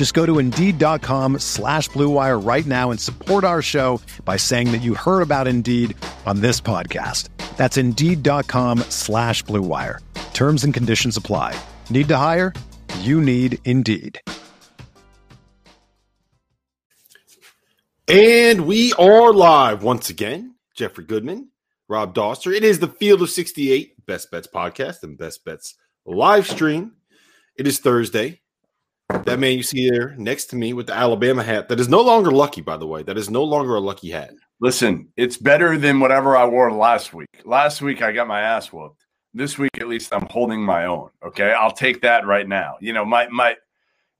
Just go to Indeed.com slash BlueWire right now and support our show by saying that you heard about Indeed on this podcast. That's Indeed.com slash BlueWire. Terms and conditions apply. Need to hire? You need Indeed. And we are live once again. Jeffrey Goodman, Rob Dauster. It is the Field of 68 Best Bets podcast and Best Bets live stream. It is Thursday. That man you see there next to me with the Alabama hat that is no longer lucky, by the way. That is no longer a lucky hat. Listen, it's better than whatever I wore last week. Last week I got my ass whooped. This week at least I'm holding my own. Okay. I'll take that right now. You know, my my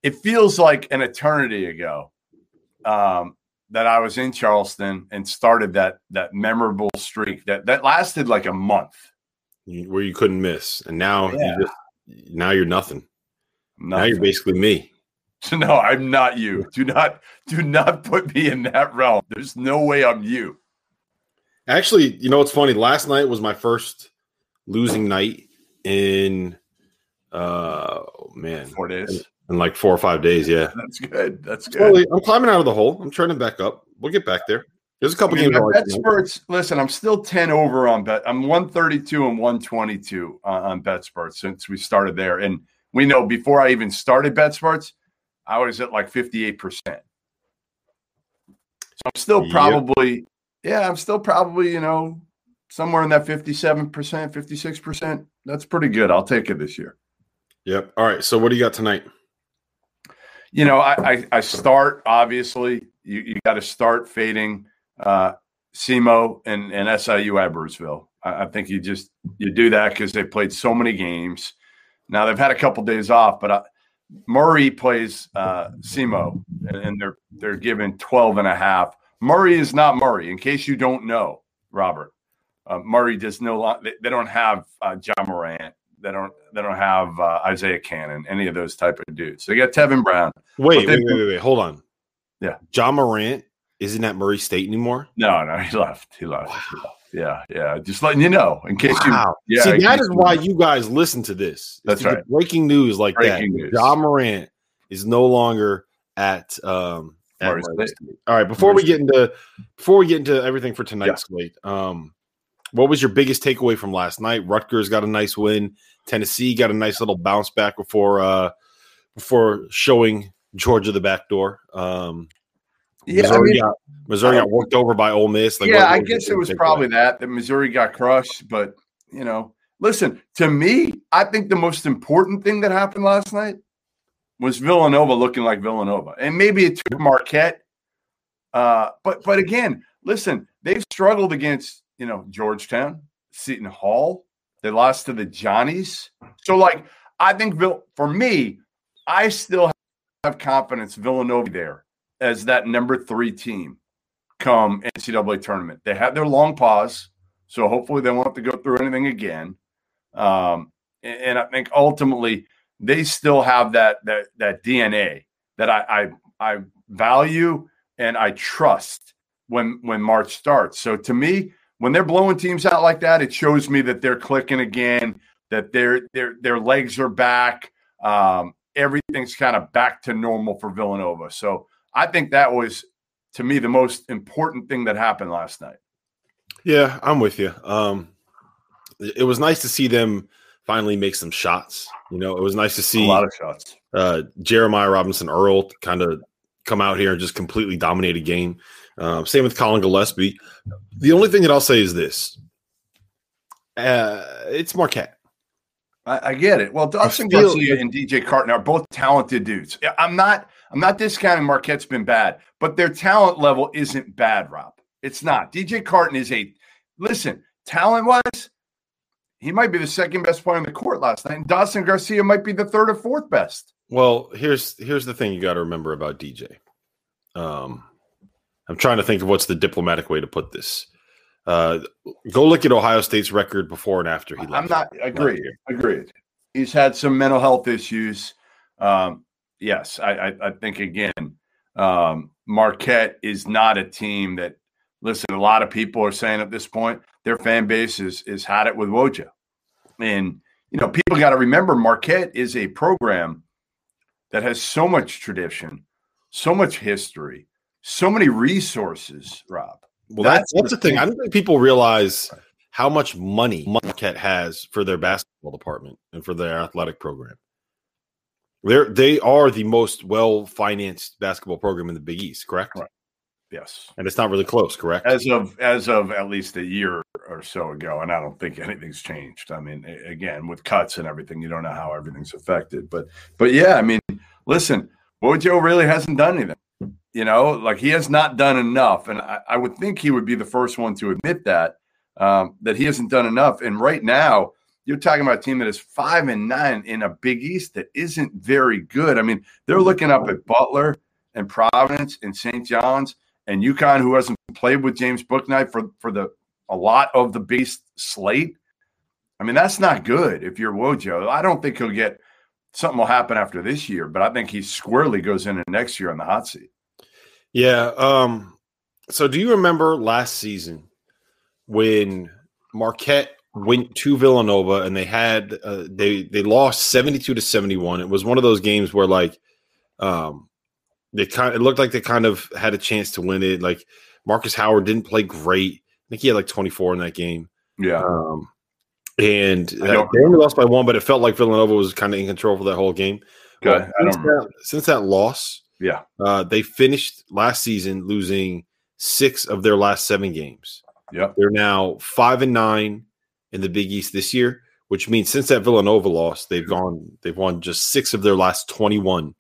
it feels like an eternity ago. Um, that I was in Charleston and started that that memorable streak that that lasted like a month, where you couldn't miss, and now yeah. you just, now you're nothing. Nothing. Now you're basically me. No, I'm not you. Do not do not put me in that realm. There's no way I'm you. Actually, you know what's funny? Last night was my first losing night in uh oh man four days in like four or five days. Yeah, that's good. That's good. I'm climbing out of the hole. I'm turning back up. We'll get back there. There's a couple I mean, games. BetSperts. Listen, I'm still 10 over on bet. I'm 132 and 122 on, on BetSperts since we started there. And we know before I even started BetSperts, I was at like 58%. So I'm still probably, yep. yeah, I'm still probably, you know, somewhere in that 57%, 56%. That's pretty good. I'll take it this year. Yep. All right. So what do you got tonight? you know, I, I, I start obviously. You, you got to start fading uh, SEMO and, and SIU Edwardsville. I, I think you just you do that because they played so many games. Now they've had a couple days off, but I, Murray plays uh, SEMO, and, they're they're given 12 and a half. Murray is not Murray. In case you don't know, Robert, uh, Murray does no. They, they don't have uh, Ja Morant. They don't they don't have uh, Isaiah Canaan, any of those type of dudes. So They got Tevin Brown. Wait, wait, wait, wait, wait, hold on. Yeah, John Morant isn't at Murray State anymore. No, no, he left. He left. Wow. He left. Yeah, yeah. Just letting you know in case wow. you. Yeah, See, that is why you guys listen to this. That's right. Breaking news like breaking that. News. Ja Morant is no longer at um at Murray State. State. All right, before we get into before we get into everything for tonight's yeah. slate, um, what was your biggest takeaway from last night? Rutgers got a nice win. Tennessee got a nice little bounce back before uh before showing Georgia the back door. Um yeah, Missouri, I mean, got, Missouri got worked over by Ole Miss. Like, yeah, I guess it was probably away? that that Missouri got crushed. But you know, listen to me. I think the most important thing that happened last night was Villanova looking like Villanova, and maybe it took Marquette. Uh, but but again, listen, they've struggled against you know Georgetown, Seton Hall, they lost to the Johnnies. So, like, I think Bill, for me, I still have confidence Villanova there as that number three team come NCAA tournament. They had their long pause, so hopefully they won't have to go through anything again. Um, and, and, I think ultimately they still have that that that DNA that I, I I value and I trust when when March starts. So to me, when they're blowing teams out like that, it shows me that they're clicking again, that their their their legs are back. Um, everything's kind of back to normal for Villanova. So I think that was to me the most important thing that happened last night. Yeah, I'm with you. Um, it was nice to see them finally make some shots. You know, it was nice to see a lot of shots. Uh, Jeremiah Robinson Earl kind of come out here and just completely dominate a game. Um, same with Collin Gillespie. The only thing that I'll say is this: Uh, it's Marquette. I, I, get it. Well, Dawson Garcia and DJ Carton are both talented dudes. I'm not. I'm not discounting Marquette's been bad, but their talent level isn't bad, Rob. It's not. DJ Carton is a listen talent wise. He might be the second best player on the court last night. And Dawson Garcia might be the third or fourth best. Well, here's here's the thing you got to remember about DJ. Um, I'm trying to think of what's the diplomatic way to put this. Uh, go look at Ohio State's record before and after he left. I'm not agreed. Agreed. He's had some mental health issues. Um, yes, I, I, I, think again, um, Marquette is not a team that. Listen, a lot of people are saying at this point their fan base is is had it with Wojo, and you know people got to remember Marquette is a program that has so much tradition, so much history, so many resources. Rob, well, that's, that's, the thing. I don't think people realize how much money Marquette has for their basketball department and for their athletic program. They're they are the most well financed basketball program in the Big East, correct? Right. Yes, and it's not really close, correct? As of as of at least a year or so ago, and I don't think anything's changed. I mean, again, with cuts and everything, you don't know how everything's affected. But but yeah, I mean, listen, Wojo really hasn't done anything. You know, like he has not done enough, and I, I would think he would be the first one to admit that um, that he hasn't done enough. And right now, you're talking about a team that is five and nine in a Big East that isn't very good. I mean, they're looking up at Butler and Providence and St. John's and UConn, who hasn't played with James Bouknight for for the a lot of the Beast slate. I mean, that's not good if you're Wojo. I don't think he'll get something will happen after this year, but I think he squarely goes into next year on the hot seat. Yeah. Um, so do you remember last season when Marquette went to Villanova and they had uh, they they lost 72 to 71. It was one of those games where like um they kind it looked like they kind of had a chance to win it. Like Markus Howard didn't play great. I think he had like 24 in that game. Yeah. Um and they only lost by one, but it felt like Villanova was kind of in control for that whole game. Well, since, that, since, that, loss, yeah, uh, they finished last season losing six of their last seven games. Yeah, they're now five and nine in the Big East this year, which means since that Villanova loss, they've gone they've won just six of their last twenty one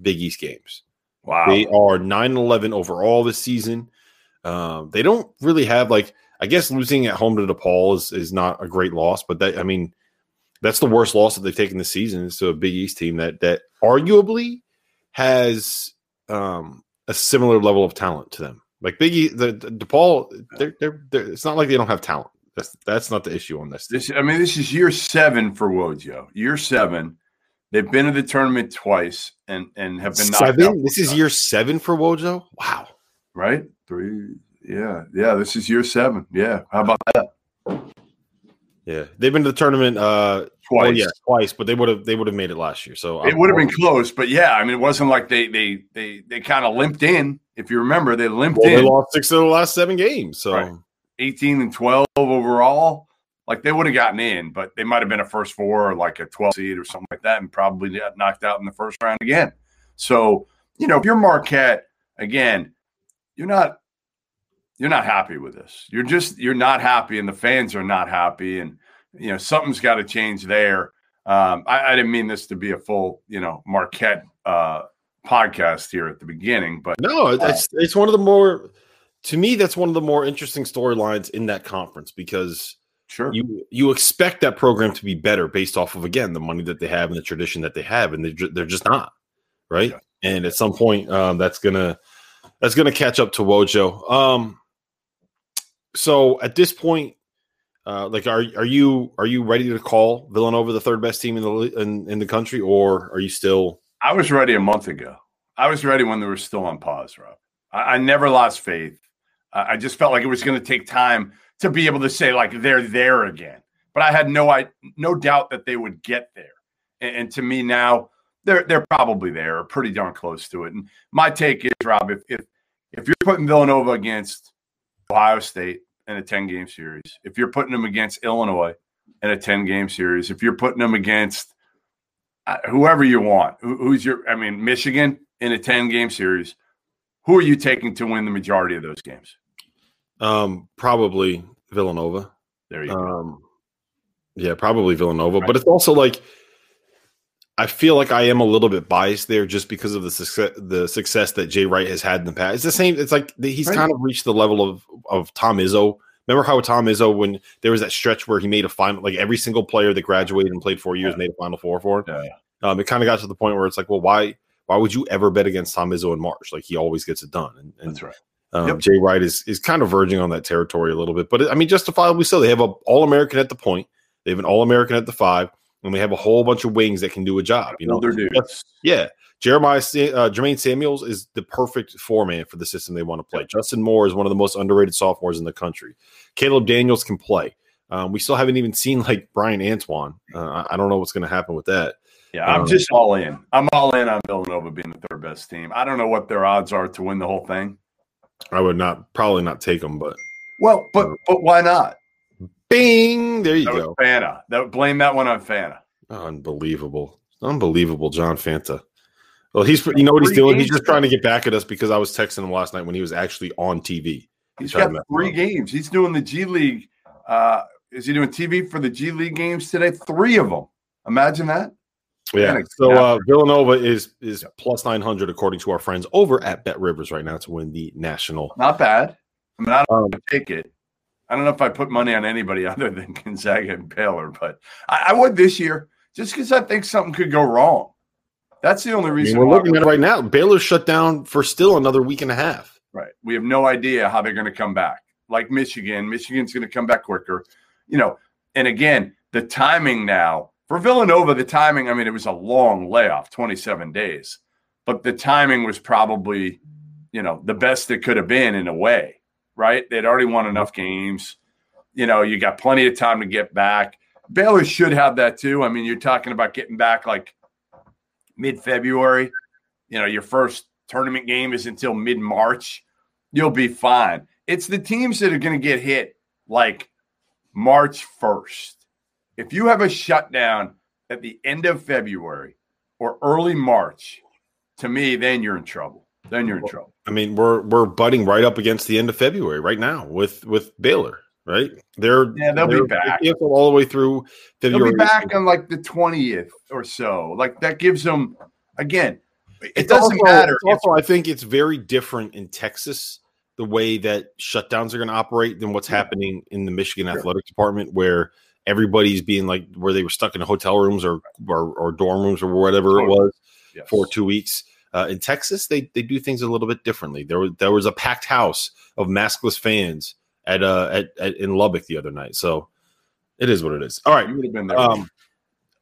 Big East games. Wow, they are nine and eleven overall this season. Um, they don't really have like I guess losing at home to DePaul is is not a great loss, but that I mean that's the worst loss that they've taken this season to a Big East team that that arguably has um, a similar level of talent to them. Like Biggie, the, the DePaul, they're, they're, they're, it's not like they don't have talent. That's that's not the issue on this. This, I mean, this is year seven for Wojo. Year seven. They've been to the tournament twice and and have been seven. This is year seven for Wojo. Wow. Right. Three. Yeah. Yeah. This is year seven. Yeah. How about that? Yeah, they've been to the tournament uh twice. Well, yeah, twice, but they would have they would have made it last year. So it would have been close, but yeah, I mean, it wasn't like they they they they kind of limped in. If you remember, they limped well, in. They lost six of the last seven games, so right. Eighteen and twelve overall. Like they would have gotten in, but they might have been a first four or like a twelve seed or something like that, and probably got knocked out in the first round again. So you know, if you're Marquette again, you're not you're not happy with this. You're just you're not happy, and the fans are not happy, and you know something's got to change there. Um, I, I, didn't mean this to be a full you know Marquette uh, podcast here at the beginning, but no, uh, it's it's one of the more to me that's one of the more interesting storylines in that conference because sure you you expect that program to be better based off of again the money that they have and the tradition that they have, and they're they're just not right. Yeah. And at some point, um, that's gonna that's gonna catch up to Wojo. Um, so at this point, uh, like, are are you are you ready to call Villanova the third best team in the in, in the country, or are you still? I was ready a month ago. I was ready when they were still on pause, Rob. I, I never lost faith. I, I just felt like it was going to take time to be able to say like they're there again. But I had no I no doubt that they would get there. And, and to me now, they're they're probably there, or pretty darn close to it. And my take is, Rob, if if if you're putting Villanova against Ohio State in a 10 game series, if you're putting them against Illinois in a 10 game series, if you're putting them against uh, whoever you want, who, who's your, I mean, Michigan in a 10 game series, who are you taking to win the majority of those games? Um, probably Villanova. There you um, go. Yeah, probably Villanova, right. but it's also like I feel like I am a little bit biased there just because of the success the success that Jay Wright has had in the past. It's the same. It's like he's right. kind of reached the level of of Tom Izzo. Remember how Tom Izzo when there was that stretch where he made a final, like every single player that graduated and played four years yeah. made a Final Four for. Yeah. Um, it kind of got to the point where it's like, well, why why would you ever bet against Tom Izzo in March? Like he always gets it done. And, and That's right. Um, yep. Jay Wright is is kind of verging on that territory a little bit, but I mean, justifiably so. They have a All American at the point. They have an All American at the five, and we have a whole bunch of wings that can do a job. You know, they dudes. yeah. Jeremiah uh, Jermaine Samuels is the perfect four man for the system they want to play. Yep. Justin Moore is one of the most underrated sophomores in the country. Caleb Daniels can play. Um, we still haven't even seen like Bryan Antoine. Uh, I don't know what's going to happen with that. Yeah, I'm um, just all in. I'm all in on Villanova being the third best team. I don't know what their odds are to win the whole thing. I would not probably not take them, but well, but uh, but why not? Bing! There you that go. Fanta. That blame that one on Fanta. Unbelievable, unbelievable, John Fanta. Well, he's you know what he's doing. He's just trying to get back at us because I was texting him last night when he was actually on TV. he's got three games. He's doing the G League. Uh, is he doing TV for the G League games today? Three of them. Imagine that. Yeah. So uh, Villanova is is plus nine hundred according to our friends over at Bet Rivers right now to win the national. Not bad. I mean, I don't um, take it. I don't know if I put money on anybody other than Gonzaga and Baylor, but I, I would this year just because I think something could go wrong. That's the only reason. I mean, we're looking at it right now. Baylor shut down for still another week and a half. Right. We have no idea how they're going to come back. Like Michigan, Michigan's going to come back quicker. You know, and again, the timing now for Villanova, the timing, I mean, it was a long layoff, 27 days, but the timing was probably, you know, the best it could have been in a way, right? They'd already won enough games. You know, you got plenty of time to get back. Baylor should have that too. I mean, you're talking about getting back like mid February. You know, your first tournament game is until mid March. You'll be fine. It's the teams that are going to get hit like March 1st if you have a shutdown at the end of February or early March, to me, then you're in trouble. Then you're in trouble. I mean, we're we're butting right up against the end of February right now with with Baylor. Right, they're yeah, they'll they're, be back all the way through February. They'll be back on like the twentieth or so. Like that gives them again. It it's doesn't also, matter. Also, I think it's very different in Texas the way that shutdowns are going to operate than what's happening in the Michigan sure. athletic department, where everybody's being like where they were stuck in hotel rooms or or, or dorm rooms or whatever it was yes. for two weeks. Uh, in Texas, they they do things a little bit differently. There was there was a packed house of maskless fans at uh at, at in Lubbock the other night. So it is what it is. All right, you've been um,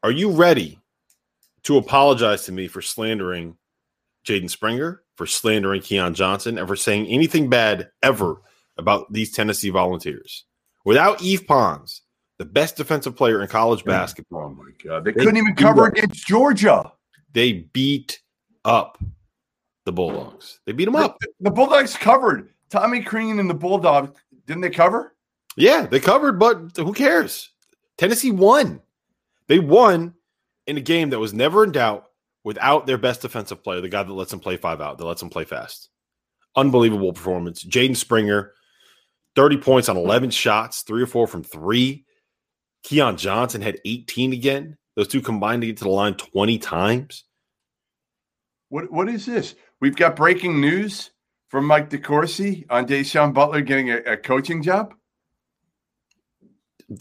are you ready to apologize to me for slandering Jaden Springer, for slandering Keon Johnson, and for saying anything bad ever about these Tennessee Volunteers? Without Yves Pons, the best defensive player in college basketball. Oh my god, they, they couldn't even cover up. against Georgia. They beat up the Bulldogs. They beat them up. The, the Bulldogs covered. Tommy Crean and the Bulldogs didn't they cover? Yeah, they covered, but who cares? Tennessee won. They won in a game that was never in doubt without their best defensive player, the guy that lets them play five out, that lets them play fast. Unbelievable performance. Jaden Springer, 30 points on 11 shots, three or four from three. Keon Johnson had 18 again. Those two combined to get to the line 20 times. What what is this? We've got breaking news from Mike DeCourcy on Da'Sean Butler getting a, a coaching job.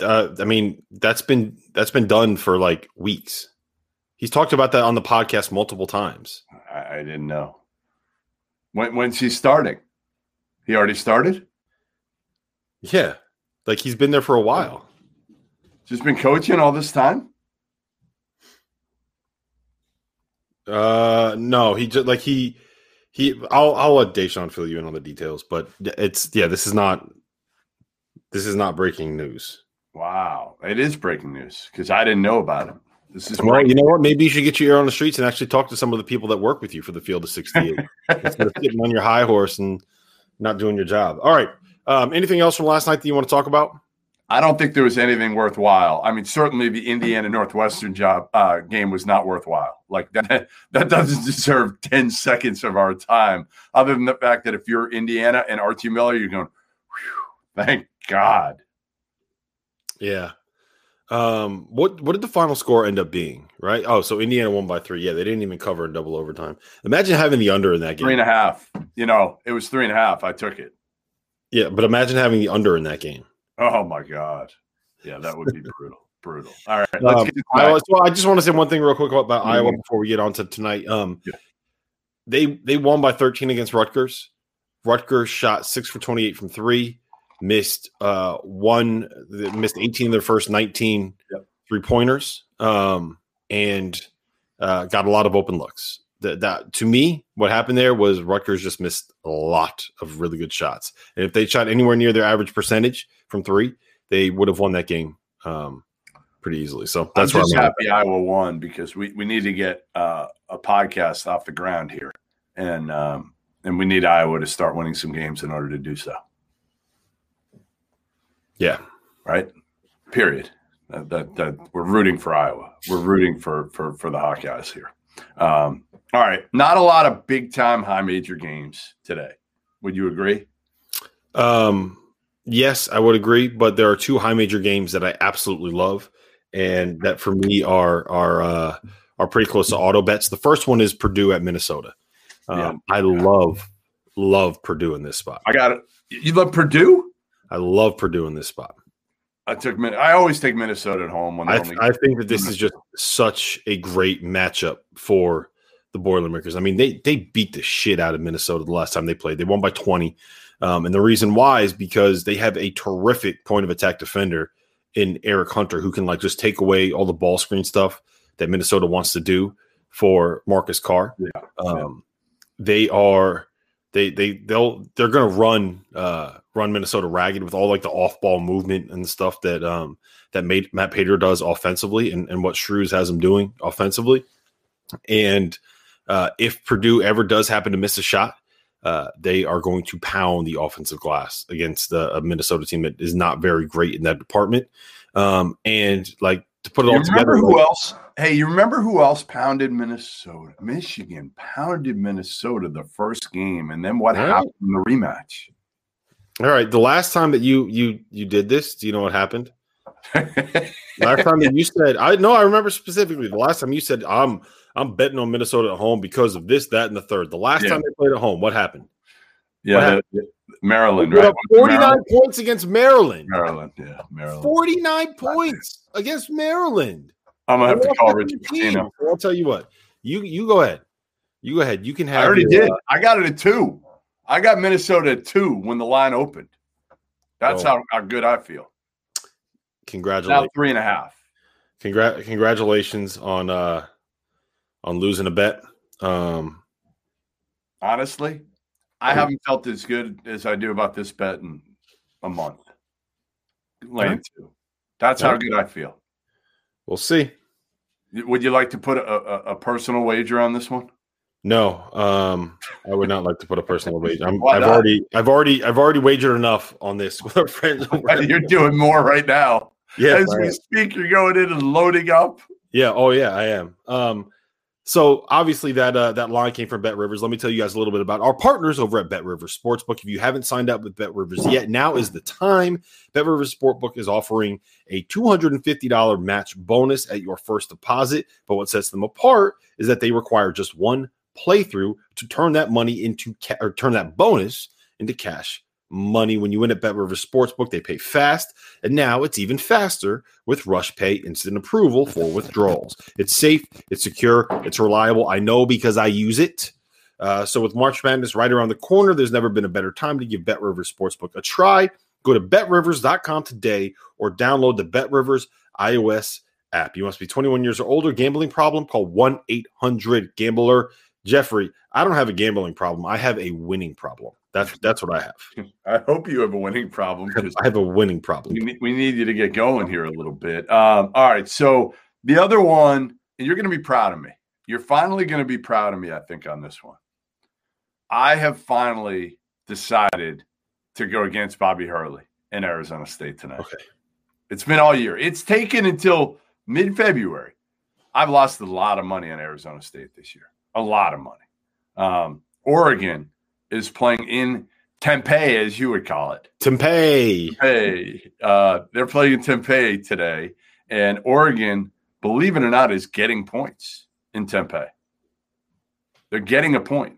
Uh, I mean, that's been that's been done for like weeks. He's talked about that on the podcast multiple times. I, I didn't know. When when's he starting? He already started? Yeah. Like he's been there for a while. Just been coaching all this time? Uh, no, he just like he he. I'll I'll let Da'Sean fill you in on the details, but it's yeah. This is not this is not breaking news. Wow, it is breaking news because I didn't know about it. This is well, you know what? Maybe you should get your ear on the streets and actually talk to some of the people that work with you for the field of 68 instead of sitting on your high horse and not doing your job. All right. Um, anything else from last night that you want to talk about? I don't think there was anything worthwhile. I mean, certainly the Indiana Northwestern job uh, game was not worthwhile. Like that, that doesn't deserve ten seconds of our time. Other than the fact that if you're Indiana and Archie Miller, you're going, thank God. Yeah. Um, what what did the final score end up being? Right? Oh, so Indiana won by three. Yeah, they didn't even cover in double overtime. Imagine having the under in that game. Three and a half. You know, it was three and a half. I took it. Yeah, but imagine having the under in that game. Oh my god. Yeah, that would be brutal. Brutal. All right. Um, Iowa, so I just want to say one thing real quick about mm-hmm. Iowa before we get on to tonight. Um, yeah. they they won by 13 against Rutgers. Rutgers shot six for 28 from three missed uh, one, missed 18 of their first 19 yep. three pointers, um, and uh, got a lot of open looks. That, that to me, what happened there was Rutgers just missed a lot of really good shots. And if they shot anywhere near their average percentage from three, they would have won that game um, pretty easily. So that's I'm just I'm happy Iowa won because we, we need to get uh, a podcast off the ground here, and um, and we need Iowa to start winning some games in order to do so. Yeah. Right. Period. That, that, that, we're rooting for Iowa. We're rooting for for for the Hawkeyes here. Um, all right. Not a lot of big time high major games today. Would you agree? Um, yes, I would agree. But there are two high major games that I absolutely love, and that for me are are uh, are pretty close to auto bets. The first one is Purdue at Minnesota. Um, yeah. I love love Purdue in this spot. I got it. You love Purdue? I love Purdue in this spot. I took. I always take Minnesota at home. When I, I think that this is just such a great matchup for the Boilermakers. I mean, they they beat the shit out of Minnesota the last time they played. They won by twenty, um, and the reason why is because they have a terrific point of attack defender in Eric Hunter who can like just take away all the ball screen stuff that Minnesota wants to do for Marcus Carr. Yeah. Um, they are they they they'll they're to run uh run Minnesota ragged with all like the off ball movement and stuff that um that made Matt Painter does offensively and, and what Shrews has him doing offensively. And uh, if Purdue ever does happen to miss a shot, uh, they are going to pound the offensive glass against the, a Minnesota team that is not very great in that department. Um, and like to put it you all together, who like, else? Hey, you remember who else pounded Minnesota? Michigan pounded Minnesota the first game, and then what happened in the rematch? All right. The last time that you you you did this, do you know what happened? last time that you said, I know I remember specifically the last time you said I'm I'm betting on Minnesota at home because of this, that, and the third. The last yeah. time they played at home, what happened? Yeah, what happened? Maryland, right? 49 points against Maryland. Maryland, yeah, Maryland. 49 points against Maryland. I'm gonna have to call Richard Pitino. I'll tell you what. You you go ahead. You go ahead. You can have. I already your, did. Uh, I got it at two. I got Minnesota at two when the line opened. That's oh. how, how good I feel. Congratulations. Now three and a half. Congra- congratulations on uh on losing a bet. Um honestly, I haven't felt as good as I do about this bet in a month. Laying two. That's how good I feel. We'll see. Would you like to put a, a, a personal wager on this one? No, um, I would not like to put a personal wager. i have already, I've already, I've already wagered enough on this with our friends. you're doing more right now. Yeah, as we speak, you're going in and loading up. Yeah. Oh, yeah, I am. Um, so obviously that uh, that line came from Bet Rivers. Let me tell you guys a little bit about our partners over at Bet Rivers Sportsbook. If you haven't signed up with Bet Rivers yet, now is the time. Bet Rivers Sportsbook is offering a $250 match bonus at your first deposit. But what sets them apart is that they require just one playthrough to turn that money into ca- or turn that bonus into cash money when you win at Bet Rivers Sportsbook. They pay fast, and now it's even faster with Rush Pay instant approval for withdrawals. It's safe, it's secure, it's reliable. I know because I use it. Uh, so with March Madness right around the corner, there's never been a better time to give Bet Rivers Sportsbook a try. Go to betrivers.com today or download the Bet Rivers iOS app. You must be 21 years or older. Gambling problem? Call 1 800 Gambler. Jeffrey, I don't have a gambling problem. I have a winning problem. That's that's what I have. I hope you have a winning problem. I have a winning problem. We need, we need you to get going here a little bit. Um, all right. So the other one, and you're going to be proud of me. You're finally going to be proud of me, I think, on this one. I have finally decided to go against Bobby Hurley in Arizona State tonight. Okay. It's been all year. It's taken until mid February. I've lost a lot of money on Arizona State this year. A lot of money. Um, Oregon is playing in Tempe, as you would call it. Tempe. Tempe. Uh, they're playing in Tempe today, And Oregon, believe it or not, is getting points in Tempe. They're getting a point.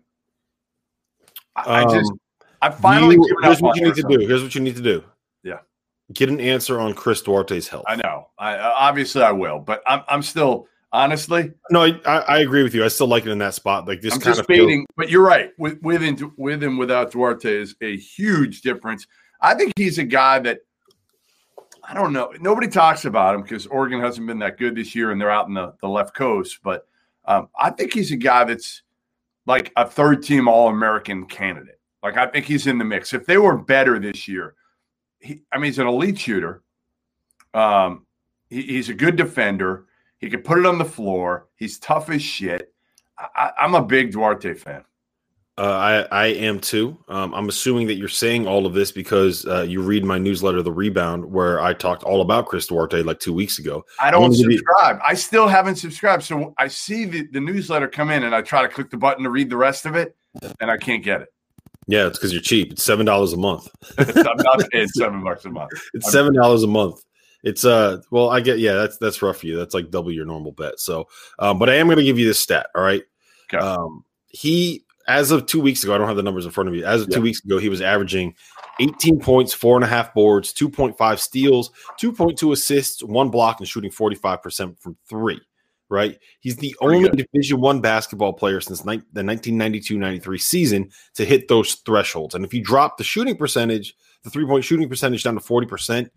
I, um, I just, I finally. You, here's what you need to do. Here's what you need to do. Yeah. Get an answer on Chris Duarte's health. I know. I obviously I will, but I'm I'm still honestly. No, I, I agree with you. I still like it in that spot. Like this I'm kind of fading, but you're right. With with and, with and without Duarte is a huge difference. I think he's a guy that I don't know. Nobody talks about him because Oregon hasn't been that good this year, and they're out in the, the left coast. But um, I think he's a guy that's like a third team All American candidate. Like I think he's in the mix. If they were better this year, he, I mean, he's an elite shooter. Um, he, he's a good defender. He can put it on the floor. He's tough as shit. I, I'm a big Duarte fan. Uh, I I am too. Um, I'm assuming that you're saying all of this because uh, you read my newsletter, The Rebound, where I talked all about Chris Duarte like two weeks ago. I don't subscribe. Be- I still haven't subscribed. So I see the, the newsletter come in, and I try to click the button to read the rest of it, and I can't get it. Yeah, it's because you're cheap. It's seven dollars a month. I'm not paying seven bucks a month. It's seven dollars a month. It's uh well, I get yeah, that's that's rough for you. That's like double your normal bet. So, um, but I am going to give you this stat. All right. Okay. Um, he as of two weeks ago, I don't have the numbers in front of me. As of yeah. two weeks ago, he was averaging 18 points, four and a half boards, 2.5 steals, 2.2 assists, one block, and shooting 45% from three. Right. He's the Pretty only good. Division One basketball player since ni- the 1992-93 season to hit those thresholds. And if you drop the shooting percentage, the three-point shooting percentage down to 40%,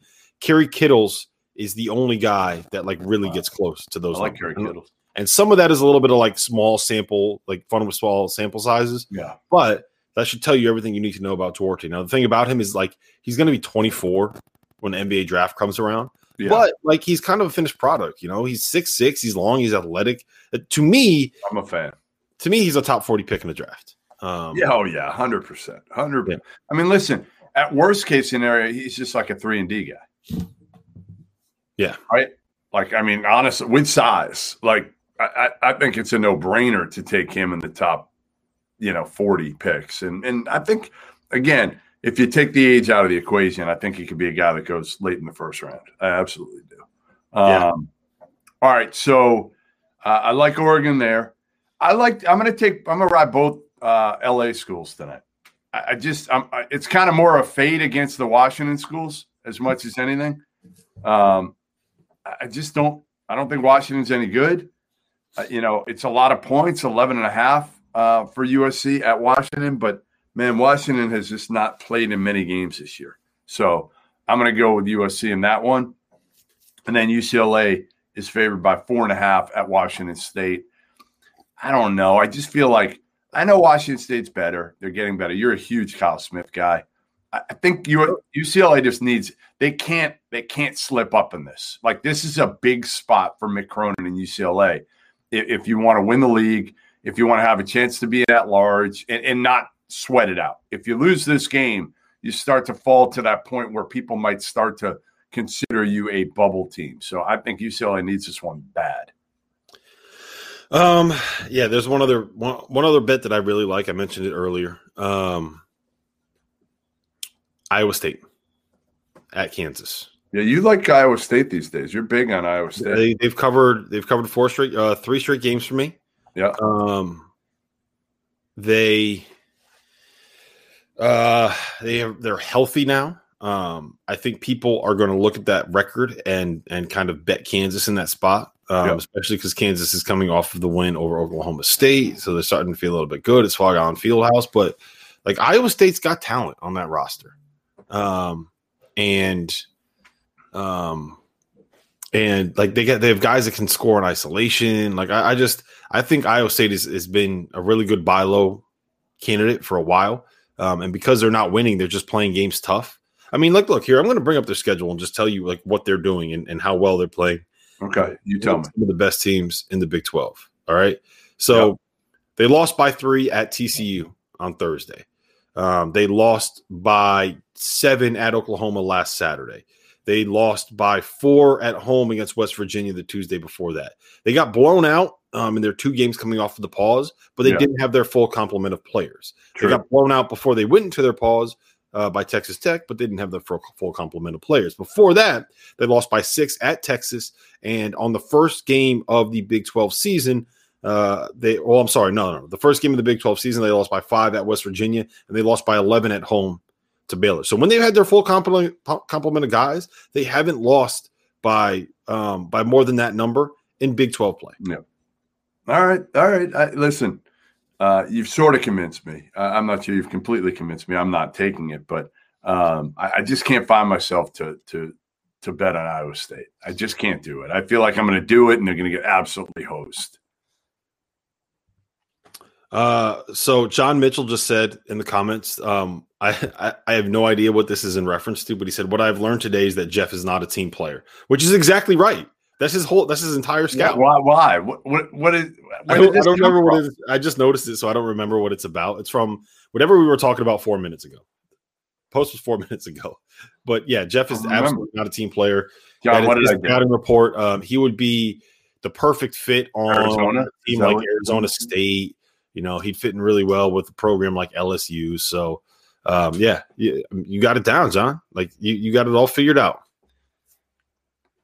Kerry Kittles is the only guy that like really gets close to those. I like Kerry Kittles. And some of that is a little bit of like small sample, like fun with small sample sizes. Yeah. But that should tell you everything you need to know about Duarte. Now, the thing about him is like he's going to be 24 when the NBA draft comes around. Yeah. But like he's kind of a finished product, you know. He's six six, he's long, he's athletic. Uh, to me, I'm a fan. To me, he's a top 40 pick in the draft. Um, yeah, oh yeah, hundred percent, hundred. I mean, listen. At worst case scenario, he's just like a three and D guy. Yeah. Right. Like, I mean, honestly, with size, like I, I think it's a no brainer to take him in the top, you know, 40 picks. And and I think again, if you take the age out of the equation, I think he could be a guy that goes late in the first round. I absolutely do. Yeah. Um, all right. So uh, I like Oregon there. I like, I'm going to take, I'm going to ride both uh, LA schools tonight. I, I just, I'm, I, it's kind of more a fade against the Washington schools as much as anything. Um, I just don't, I don't think Washington's any good. Uh, you know, it's a lot of points, 11 and a half uh, for USC at Washington, but man, Washington has just not played in many games this year. So I'm going to go with USC in that one. And then UCLA is favored by four and a half at Washington State. I don't know. I just feel like I know Washington State's better. They're getting better. You're a huge Kyle Smith guy. I think you, UCLA just needs they can't they can't slip up in this. Like this is a big spot for Mick Cronin and UCLA if you want to win the league, if you want to have a chance to be at large and, and not sweat it out. If you lose this game, you start to fall to that point where people might start to consider you a bubble team. So I think UCLA needs this one bad. Um, yeah, there's one other one, one other bet that I really like. I mentioned it earlier. Um, Iowa State at Kansas. Yeah, you like Iowa State these days. You're big on Iowa State. They, have covered they've covered four straight, uh, three straight games for me. Yeah. Um, they uh they are they're healthy now. Um, I think people are going to look at that record and and kind of bet Kansas in that spot, um, yep. especially because Kansas is coming off of the win over Oklahoma State, so they're starting to feel a little bit good. It's Phog Allen Fieldhouse, but like Iowa State's got talent on that roster, um, and um, and like they get they have guys that can score in isolation. Like I, I just I think Iowa State has, has been a really good buy low candidate for a while. Um, and because they're not winning, they're just playing games tough. I mean, like, look here, I'm going to bring up their schedule and just tell you like what they're doing and, and how well they're playing. Okay, you tell me. Some of the best teams in the Big 12. All right, so yep. they lost by three at TCU on Thursday. Um, they lost by seven at Oklahoma last Saturday. They lost by four at home against West Virginia the Tuesday before that. They got blown out um, in their two games coming off of the pause, but they yeah. didn't have their full complement of players. True. They got blown out before they went into their pause uh, by Texas Tech, but they didn't have the full, full complement of players. Before that, they lost by six at Texas, and on the first game of the Big 12 season, uh, they well, I'm sorry, no, no, the first game of the Big 12 season, they lost by five at West Virginia, and they lost by 11 at home to Baylor. So when they've had their full complement complement of guys, they haven't lost by um, by more than that number in Big 12 play. Yeah. All right, all right. I, listen, uh, you've sort of convinced me. Uh, I'm not sure you've completely convinced me. I'm not taking it, but um, I, I, just can't find myself to to to bet on Iowa State. I just can't do it. I feel like I'm going to do it, and they're going to get absolutely hosed. Uh, so John Mitchell just said in the comments, um, I, I, I have no idea what this is in reference to, but he said what I've learned today is that Jeff is not a team player, which is exactly right. That's his whole. That's his entire scout. Yeah, why? Why? What? What, what is? I don't, I don't remember from? what it is. I just noticed it, so I don't remember what it's about. It's from whatever we were talking about four minutes ago. Post was four minutes ago, but yeah, Jeff is absolutely not a team player. John, what did I scouting report? Um, he would be the perfect fit on Arizona? a team like Arizona State. You know, he'd fit in really well with a program like LSU. So, um, yeah, you, you got it down, John. Like you, you got it all figured out.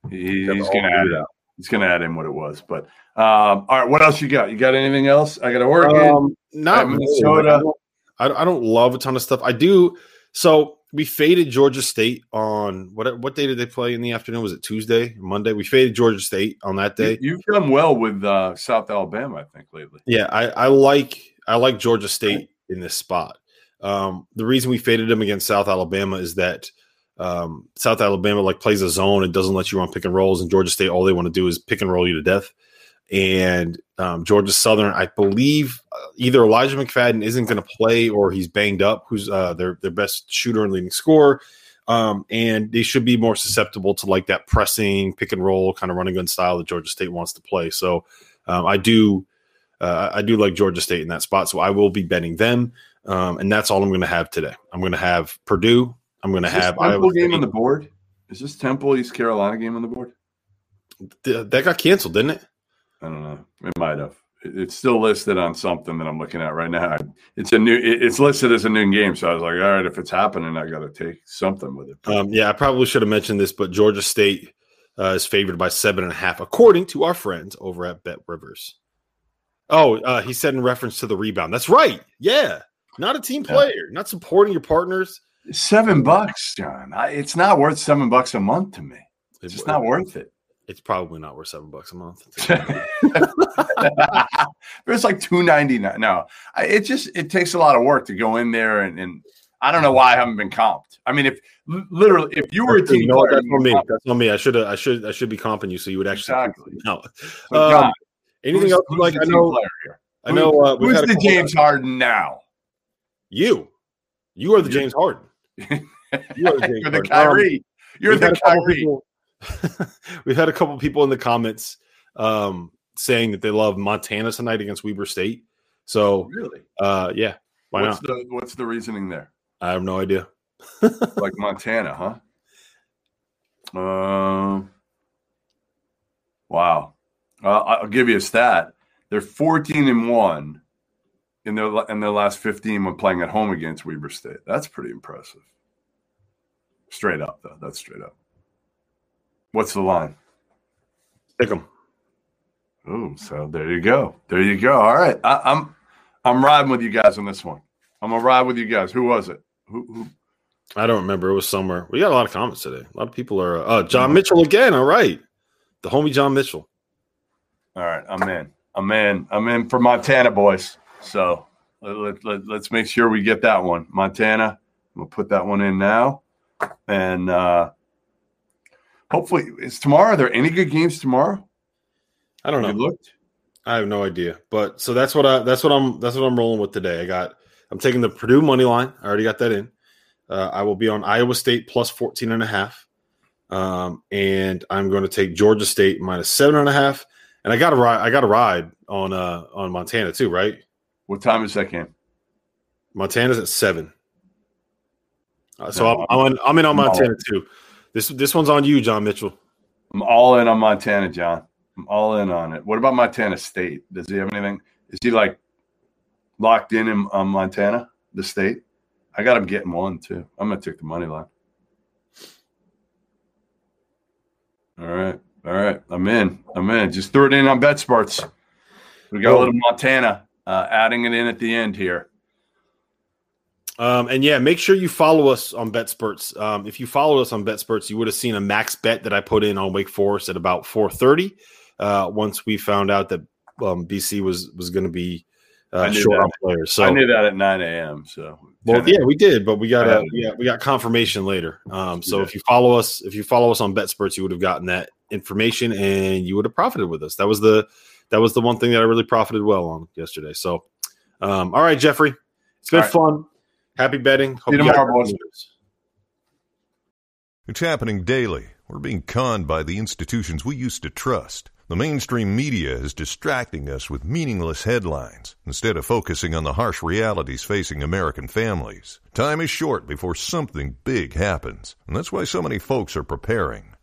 He, he's going to add it. He's going to add in what it was. But um, all right, what else you got? You got anything else? I got work um, Not Minnesota. Really. I, don't, I don't love a ton of stuff. I do. So we faded Georgia State on what what day did they play in the afternoon? Was it Tuesday, Monday? We faded Georgia State on that day. You, have done well with uh, South Alabama, I think, lately. Yeah, I, I like I like Georgia State in this spot. Um, the reason we faded them against South Alabama is that um, South Alabama like plays a zone and doesn't let you run pick and rolls, and Georgia State all they want to do is pick and roll you to death. And um, Georgia Southern, I believe, uh, either Elijah McCadden isn't going to play or he's banged up. Who's uh, their their best shooter and leading scorer, um, and they should be more susceptible to like that pressing pick and roll kind of running gun style that Georgia State wants to play. So um, I do uh, I do like Georgia State in that spot. So I will be betting them, um, and that's all I'm going to have today. I'm going to have Purdue I'm going to have Temple Iowa game State. on the board. Is this Temple East Carolina game on the board? that got canceled, didn't it? I don't know. It might have. It's still listed on something that I'm looking at right now. It's a new. It's listed as a new game, so I was like, all right, if it's happening, I got to take something with it. Um, yeah, I probably should have mentioned this, but Georgia State uh, is favored by seven and a half, according to our friends over at Bet Rivers. Oh, uh, he said in reference to the rebound. That's right. Yeah, not a team player, not supporting your partners. Seven bucks, John. I, it's not worth seven bucks a month to me. It's just not worth it. It's probably not worth seven bucks a month. it's like two ninety nine. No, I, it just it takes a lot of work to go in there and, and I don't know why I haven't been comped. I mean, if literally if you were a team, no, player, that's on me. Comped. That's on me. I should I should I should be comping you so you would actually exactly. no. So um, anything else? Like I know, I know. Uh, who's the James Harden now? You. You are the James Harden. You are the, You're the Kyrie. Um, You're the Kyrie. People, we've had a couple people in the comments um, saying that they love Montana tonight against Weber State. So really, uh, yeah, why what's not? The, what's the reasoning there? I have no idea. like Montana, huh? Um. Uh, wow. Uh, I'll give you a stat. They're 14 and one in their in their last 15 when playing at home against Weber State. That's pretty impressive. Straight up, though. That's straight up. What's the line? Pick them. Oh, so there you go. There you go. All right, I, I'm I'm riding with you guys on this one. I'm gonna ride with you guys. Who was it? Who? who? I don't remember. It was somewhere. We got a lot of comments today. A lot of people are. Uh, John Mitchell again. All right, the homie John Mitchell. All right, I'm in. I'm in. I'm in for Montana boys. So let, let, let's make sure we get that one. Montana, we'll put that one in now. And uh, hopefully, is tomorrow. Are there any good games tomorrow? I don't know. looked? I have no idea. But so that's what I that's what I'm that's what I'm rolling with today. I got I'm taking the Purdue money line. I already got that in. Uh, I will be on Iowa State plus 14 and a half. Um, and I'm going to take Georgia State minus seven and a half. And I got a ride. I got a ride on uh on Montana too, right? What time is that game? Montana's at seven. Uh, so no, I'm, I'm, in, I'm in on Montana too. This this one's on you, John Mitchell. I'm all in on Montana, John. I'm all in on it. What about Montana State? Does he have anything? Is he like locked in in on Montana, the state? I got him getting one too. I'm gonna take the money line. All right, all right. I'm in. I'm in. Just throw it in on BetSperts. We got a little Montana uh, adding it in at the end here. Um, and yeah, make sure you follow us on BetSperts. Um, if you followed us on BetSperts, you would have seen a max bet that I put in on Wake Forest at about 4:30. Uh, once we found out that um, BC was was going to be uh, short on players, so I knew that at 9 a.m. So well, yeah, we did, but we got a got, we got confirmation later. Um, so yeah. if you follow us, if you follow us on BetSperts, you would have gotten that information and you would have profited with us. That was the that was the one thing that I really profited well on yesterday. So, um, all right, Jeffrey, it's been fun. Happy betting. Hope See you tomorrow, boys. It's happening daily. We're being conned by the institutions we used to trust. The mainstream media is distracting us with meaningless headlines instead of focusing on the harsh realities facing American families. Time is short before something big happens, and that's why so many folks are preparing.